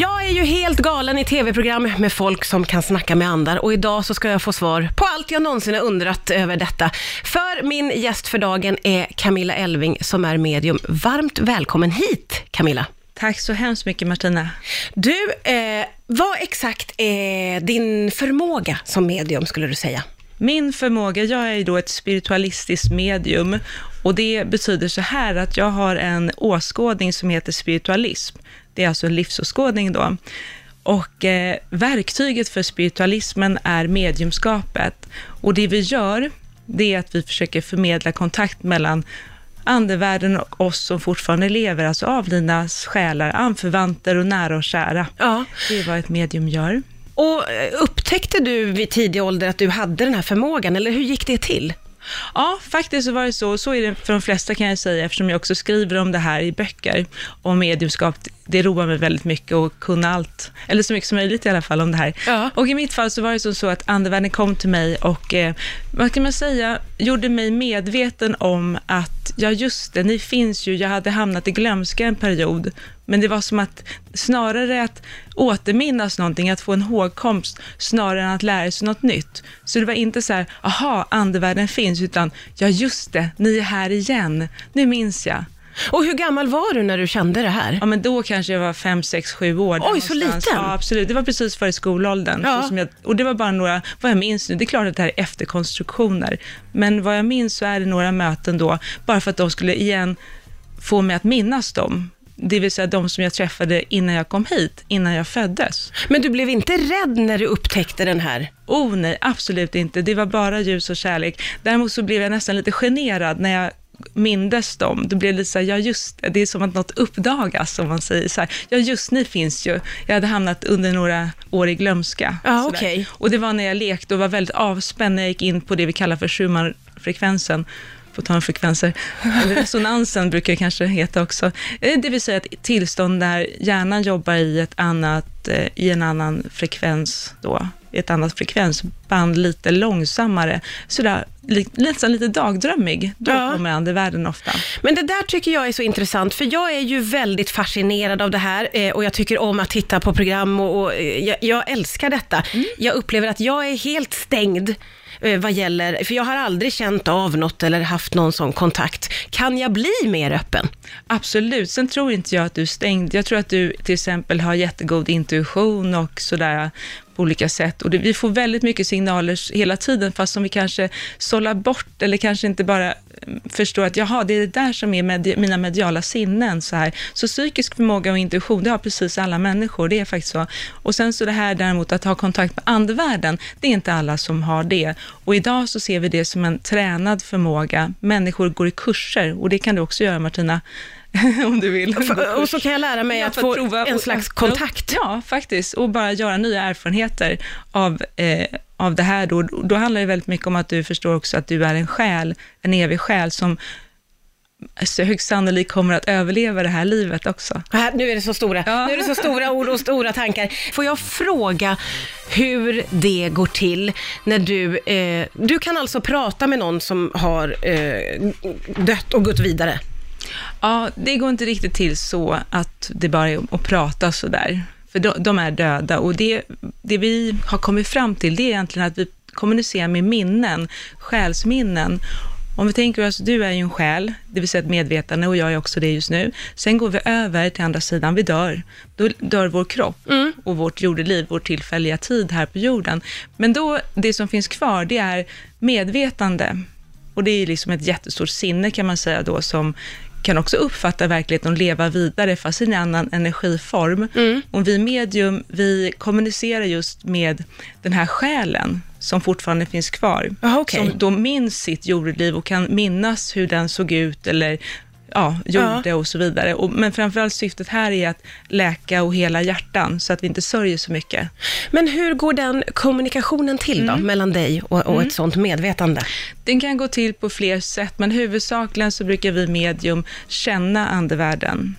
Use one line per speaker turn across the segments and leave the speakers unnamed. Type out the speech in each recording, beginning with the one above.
Jag är ju helt galen i tv-program med folk som kan snacka med andar och idag så ska jag få svar på allt jag någonsin har undrat över detta. För min gäst för dagen är Camilla Elving som är medium. Varmt välkommen hit Camilla.
Tack så hemskt mycket Martina.
Du, eh, vad exakt är din förmåga som medium skulle du säga?
Min förmåga, jag är ju då ett spiritualistiskt medium och det betyder så här att jag har en åskådning som heter spiritualism. Det är alltså en livsåskådning då. Och eh, verktyget för spiritualismen är mediumskapet. Och det vi gör, det är att vi försöker förmedla kontakt mellan andevärlden och oss som fortfarande lever, alltså avlidna själar, anförvanter och nära och kära.
Ja.
Det är vad ett medium gör.
Och eh, upptäckte du vid tidig ålder att du hade den här förmågan, eller hur gick det till?
Ja, faktiskt så var det så. Så är det för de flesta kan jag säga, eftersom jag också skriver om det här i böcker, om mediumskap. Det roar mig väldigt mycket att kunna allt, eller så mycket som möjligt i alla fall om det här.
Ja.
Och i mitt fall så var det så, så att andevärlden kom till mig och, eh, vad kan man säga, gjorde mig medveten om att, ja just det, ni finns ju, jag hade hamnat i glömska en period, men det var som att snarare att återminnas någonting, att få en hågkomst, snarare än att lära sig något nytt. Så det var inte så här, aha, andevärlden finns, utan ja just det, ni är här igen, nu minns jag.
Och hur gammal var du när du kände det här?
Ja, men då kanske jag var fem, sex, sju år.
Oj, så
någonstans.
liten?
Ja, absolut. Det var precis före skolåldern.
Ja.
Så jag, och det var bara några, vad jag minns nu, det är klart att det här är efterkonstruktioner, men vad jag minns så är det några möten då, bara för att de skulle igen få mig att minnas dem. Det vill säga de som jag träffade innan jag kom hit, innan jag föddes.
Men du blev inte rädd när du upptäckte den här?
Oh nej, absolut inte. Det var bara ljus och kärlek. Däremot så blev jag nästan lite generad när jag mindes dem. Det blev lite så här, ja just det, det är som att något uppdagas, om man säger så här. Ja just ni finns ju. Jag hade hamnat under några år i glömska.
Ja,
sådär.
okej.
Och det var när jag lekte och var väldigt avspänd när jag gick in på det vi kallar för Schumann-frekvensen på tonfrekvenser, eller resonansen brukar det kanske heta också. Eh, Det vill säga ett tillstånd där hjärnan jobbar i, ett annat, eh, i en annan frekvens då, ett annat frekvensband lite långsammare, sådär nästan lite dagdrömmig. Då
Ja.
kommer andevärlden ofta.
Men det där tycker jag är så intressant, för jag är ju väldigt fascinerad av det här eh, och jag tycker om att titta på program och, och eh, jag, jag älskar detta. Jag upplever att jag är helt stängd Eh, vad gäller, för jag har aldrig känt av något eller haft någon sån kontakt. Kan jag bli mer öppen?
Absolut. Sen tror inte jag att du är stängd. Jag tror att du till exempel har jättegod intuition och sådär på olika sätt. Och det, vi får väldigt mycket signaler hela tiden, fast som vi kanske sållar bort eller kanske inte bara förstår att jaha, det är det där som är medi- mina mediala sinnen. Så, här. så psykisk förmåga och intuition, det har precis alla människor, det är faktiskt så. Och sen så det här däremot att ha kontakt med andevärlden, det är inte alla som har det. Och idag så ser vi det som en tränad förmåga. Människor går i kurser och det kan du också göra Martina, om du vill.
Och så kan jag lära mig
Ja,
att
för
få
prova
en slags kontakt.
Ja, faktiskt. Och bara göra nya erfarenheter av, eh, av det här. Då. då handlar det väldigt mycket om att du förstår också att du är en själ, en evig själ som högst sannolikt kommer att överleva det här livet också.
Här, nu är det så stora,
Ja.
nu är det så stora ord och stora tankar. Får jag fråga hur det går till när du, eh, du kan alltså prata med någon som har eh, dött och gått vidare?
Ja, det går inte riktigt till så att det bara är att prata sådär. För de, de är döda och det, det vi har kommit fram till, det är egentligen att vi kommunicerar med minnen, själsminnen. Om vi tänker oss, du är ju en själ, det vill säga ett medvetande och jag är också det just nu. Sen går vi över till andra sidan, vi dör. Då dör vår kropp och vårt jordeliv, vår tillfälliga tid här på jorden. Men då, det som finns kvar, det är medvetande. Och det är liksom ett jättestort sinne kan man säga då, som kan också uppfatta verkligheten och leva vidare, fast i en annan energiform. Och vi medium, vi kommunicerar just med den här själen som fortfarande finns kvar.
Jaha, okej.
Som då minns sitt jordeliv och kan minnas hur den såg ut eller ja, gjorde och så vidare. Och, men framförallt syftet här är att läka och hela hjärtan, så att vi inte sörjer så mycket.
Men hur går den kommunikationen till då, mellan dig och, och ett sånt medvetande?
Den kan gå till på fler sätt, men huvudsakligen så brukar vi medium känna andevärlden.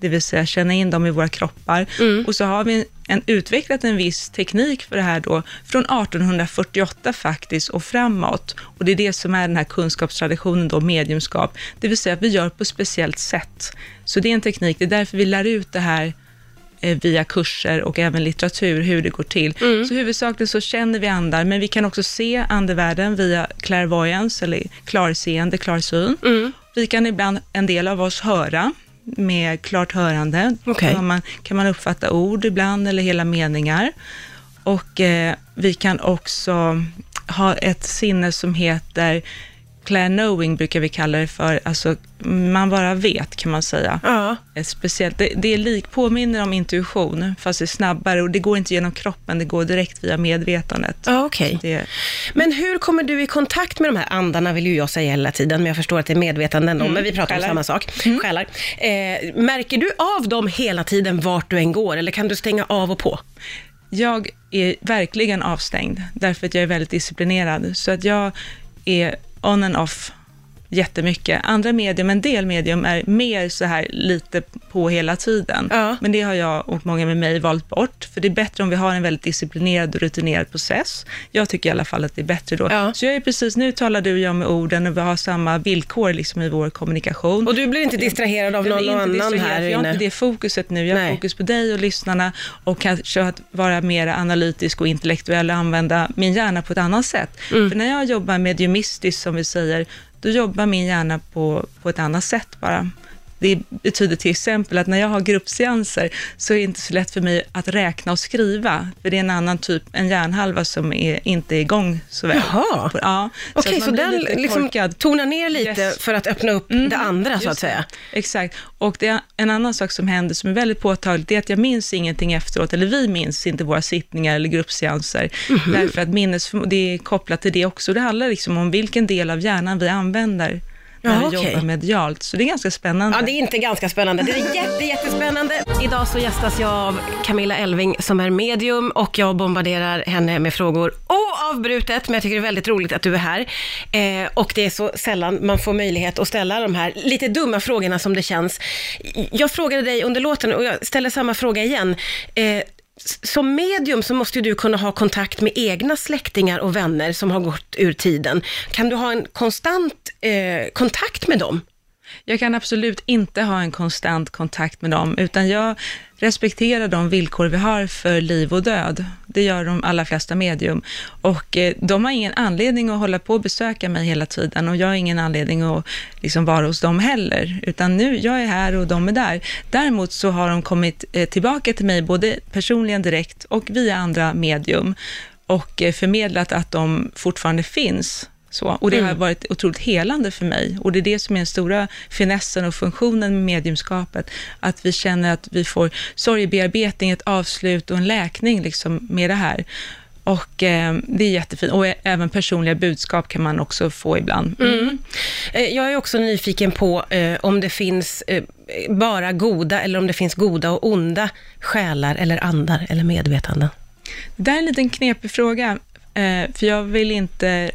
Det vill säga känna in dem i våra kroppar. Och så har vi en, utvecklat en viss teknik för det här då, från 1848 faktiskt och framåt. Och det är det som är den här kunskapstraditionen då, mediumskap. Det vill säga att vi gör på ett speciellt sätt. Så det är en teknik, det är därför vi lär ut det här eh, via kurser och även litteratur, hur det går till. Så huvudsakligen så känner vi andar, men vi kan också se andevärlden via clairvoyance, eller klarseende, klarsyn. Vi kan ibland, en del av oss, höra med klart hörande.
Okej.
Kan, man, kan man uppfatta ord ibland, eller hela meningar. Och eh, vi kan också ha ett sinne som heter Clair knowing brukar vi kalla det för, alltså man bara vet kan man säga.
Ja.
Ett speciellt, det, det är lik, påminner om intuition, fast det är snabbare och det går inte genom kroppen, det går direkt via medvetandet.
Ja, okej.
Det,
Men hur kommer du i kontakt med de här andarna, vill ju jag säga hela tiden, men jag förstår att det är medvetanden om, men vi pratar
själar.
om samma sak. Själar. Eh, märker du av dem hela tiden vart du än går, eller kan du stänga av och på?
jag är verkligen avstängd, därför att jag är väldigt disciplinerad, så att jag är on and off jättemycket. Andra medium, en del medium är mer så här lite på hela tiden.
Ja.
Men det har jag och många med mig valt bort, för det är bättre om vi har en väldigt disciplinerad och rutinerad process. Jag tycker i alla fall att det är bättre då.
Ja.
Så jag är precis, nu talar du och jag med orden och vi har samma villkor liksom i vår kommunikation.
Och du blir inte distraherad av
Jag
någon
blir inte
annan
distraherad,
här
för Jag har
inne?
inte det fokuset nu. Jag har
Nej.
fokus på dig och lyssnarna och kanske att vara mer analytisk och intellektuell och använda min hjärna på ett annat sätt.
Mm.
För när jag jobbar mediumistiskt, som vi säger, då jobbar min hjärna på, på ett annat sätt bara. Det betyder till exempel att när jag har gruppseanser så är det inte så lätt för mig att räkna och skriva, för det är en annan typ, en hjärnhalva som är, inte är igång så väl.
Jaha.
Ja,
Okej,
att
så,
blir
den liksom tonar ner lite
Yes.
för att öppna upp
Mm,
det andra, så att
just
säga.
Exakt. Och det är en annan sak som händer som är väldigt påtagligt, det är att jag minns ingenting efteråt, eller vi minns inte våra sittningar eller gruppseanser,
Mhm.
därför att minnes, det är kopplat till det också. Det handlar liksom om vilken del av hjärnan vi använder när
Ja,
vi
okej.
jobbar medialt, så det är ganska spännande.
Ja, det är inte ganska spännande. Det är jätte, jättespännande. Idag så gästas jag av Camilla Elving som är medium och jag bombarderar henne med frågor oavbrutet, men jag tycker det är väldigt roligt att du är här. Eh, och det är så sällan man får möjlighet att ställa de här lite dumma frågorna som det känns. Jag frågade dig under låten och jag ställer samma fråga igen. Eh, som medium så måste ju du kunna ha kontakt med egna släktingar och vänner som har gått ur tiden. Kan du ha en konstant eh, kontakt med dem?
Jag kan absolut inte ha en konstant kontakt med dem, utan jag respekterar de villkor vi har för liv och död. Det gör de allra flesta medium. Och eh, de har ingen anledning att hålla på och besöka mig hela tiden och jag har ingen anledning att liksom vara hos dem heller, utan nu, jag är här och de är där. Däremot så har de kommit eh, tillbaka till mig, både personligen direkt och via andra medium, och eh, förmedlat att de fortfarande finns. Så, och det har varit otroligt helande för mig. Och det är det som är den stora finessen och funktionen med mediumskapet. Att vi känner att vi får sorgebearbetning, ett avslut och en läkning liksom med det här. Och eh, det är jättefint. Och även personliga budskap kan man också få ibland.
Mm. Eh, Jag är också nyfiken på eh, om det finns eh, bara goda eller om det finns goda och onda själar eller andar eller medvetanden.
Det där är en liten knepig fråga, eh, för jag vill inte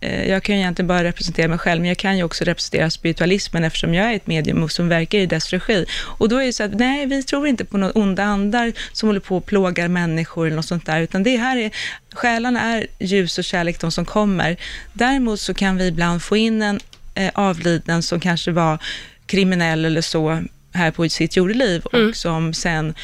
jag kan ju egentligen bara representera mig själv, men jag kan ju också representera spiritualismen eftersom jag är ett medium som verkar i dess regi. Och då är det så att, nej, vi tror inte på några onda andar som håller på och plågar människor eller något sånt där, utan det här är, själarna är ljus och kärlek, de som kommer. Däremot så kan vi ibland få in en eh, avliden som kanske var kriminell eller så här på sitt jordeliv och som sen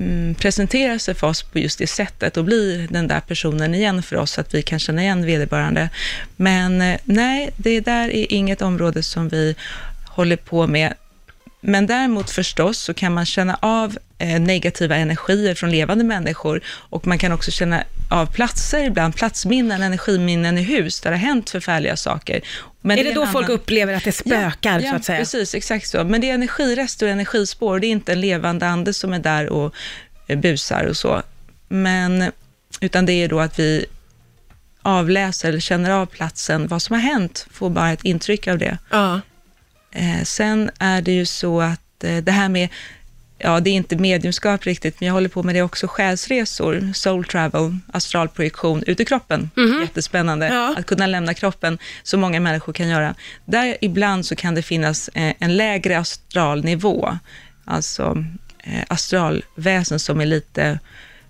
mm, presenterar sig för oss på just det sättet och blir den där personen igen för oss, så att vi kan känna igen vederbörande. Men eh, nej, det där är inget område som vi håller på med. Men däremot förstås så kan man känna av eh, negativa energier från levande människor och man kan också känna av platser ibland, platsminnen, energiminnen i hus där det har hänt förfärliga saker. Men
är det
en
då folk
annan-
upplever att det spökar,
ja,
så att säga?
precis, exakt så. Men det är energirester och energispår, det är inte en levande ande som är där och eh, busar och så. Men, utan det är då att vi avläser eller känner av platsen, vad som har hänt, får bara ett intryck av det.
Ja.
Eh, sen är det ju så att eh, det här med, ja det är inte mediumskap riktigt, men jag håller på med det också, själsresor, soul travel, astralprojektion ut i kroppen. Jättespännande
Ja.
att kunna lämna kroppen, som många människor kan göra. Där ibland så kan det finnas eh, en lägre astralnivå, alltså eh, astralväsen som är lite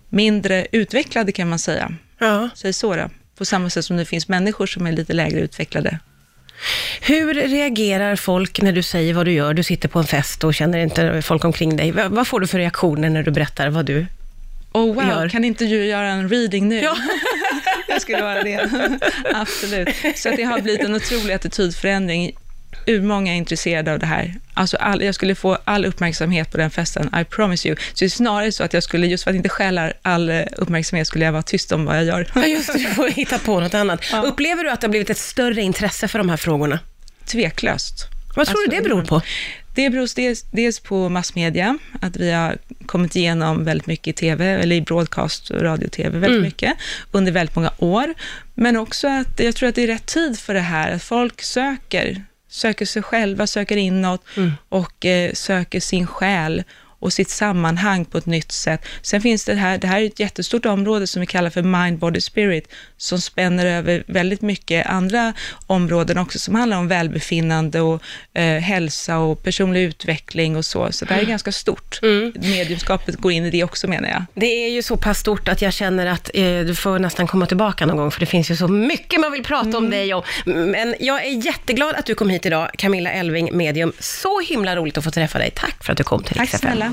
mindre utvecklade kan man säga.
ja.
Säg så då. På samma sätt som det finns människor som är lite lägre utvecklade.
Hur reagerar folk när du säger vad du gör? Du sitter på en fest och känner inte folk omkring dig. Vad, får du för reaktioner när du berättar vad du
Oh wow,
Gör.
kan inte du göra en reading nu?
Ja.
jag skulle vara det. Absolut. Så det har blivit en otrolig attitydförändring. Hur många är intresserade av det här? Alltså all, jag skulle få all uppmärksamhet på den festen, I promise you. Så det är snarare så att jag skulle, just för att inte stjäla all eh, uppmärksamhet, skulle jag vara tyst om vad jag gör.
Ja, just det, du får hitta på något annat.
Ja.
Upplever du att det har blivit ett större intresse för de här frågorna?
Tveklöst.
Vad tror du
Alltså,
det beror på?
Det beror dels, dels på massmedia, att vi har kommit igenom väldigt mycket i tv, eller i broadcast och radio-tv väldigt
Mm.
mycket, under väldigt många år. Men också att jag tror att det är rätt tid för det här, att folk söker, söker sig själva, söker inåt
Mm.
och eh, söker sin själ och sitt sammanhang på ett nytt sätt. Sen finns det här, det här är ett jättestort område som vi kallar för mind, body, spirit, som spänner över väldigt mycket andra områden också, som handlar om välbefinnande och eh, hälsa och personlig utveckling och så. Så det här är ganska stort.
Mm.
Mediumskapet går in i det också menar jag.
Det är ju så pass stort att jag känner att eh, du får nästan komma tillbaka någon gång, för det finns ju så mycket man vill prata om dig om. Men jag är jätteglad att du kom hit idag, Camilla Elving, medium. Så himla roligt att få träffa dig. Tack för att du kom till
Tack snälla.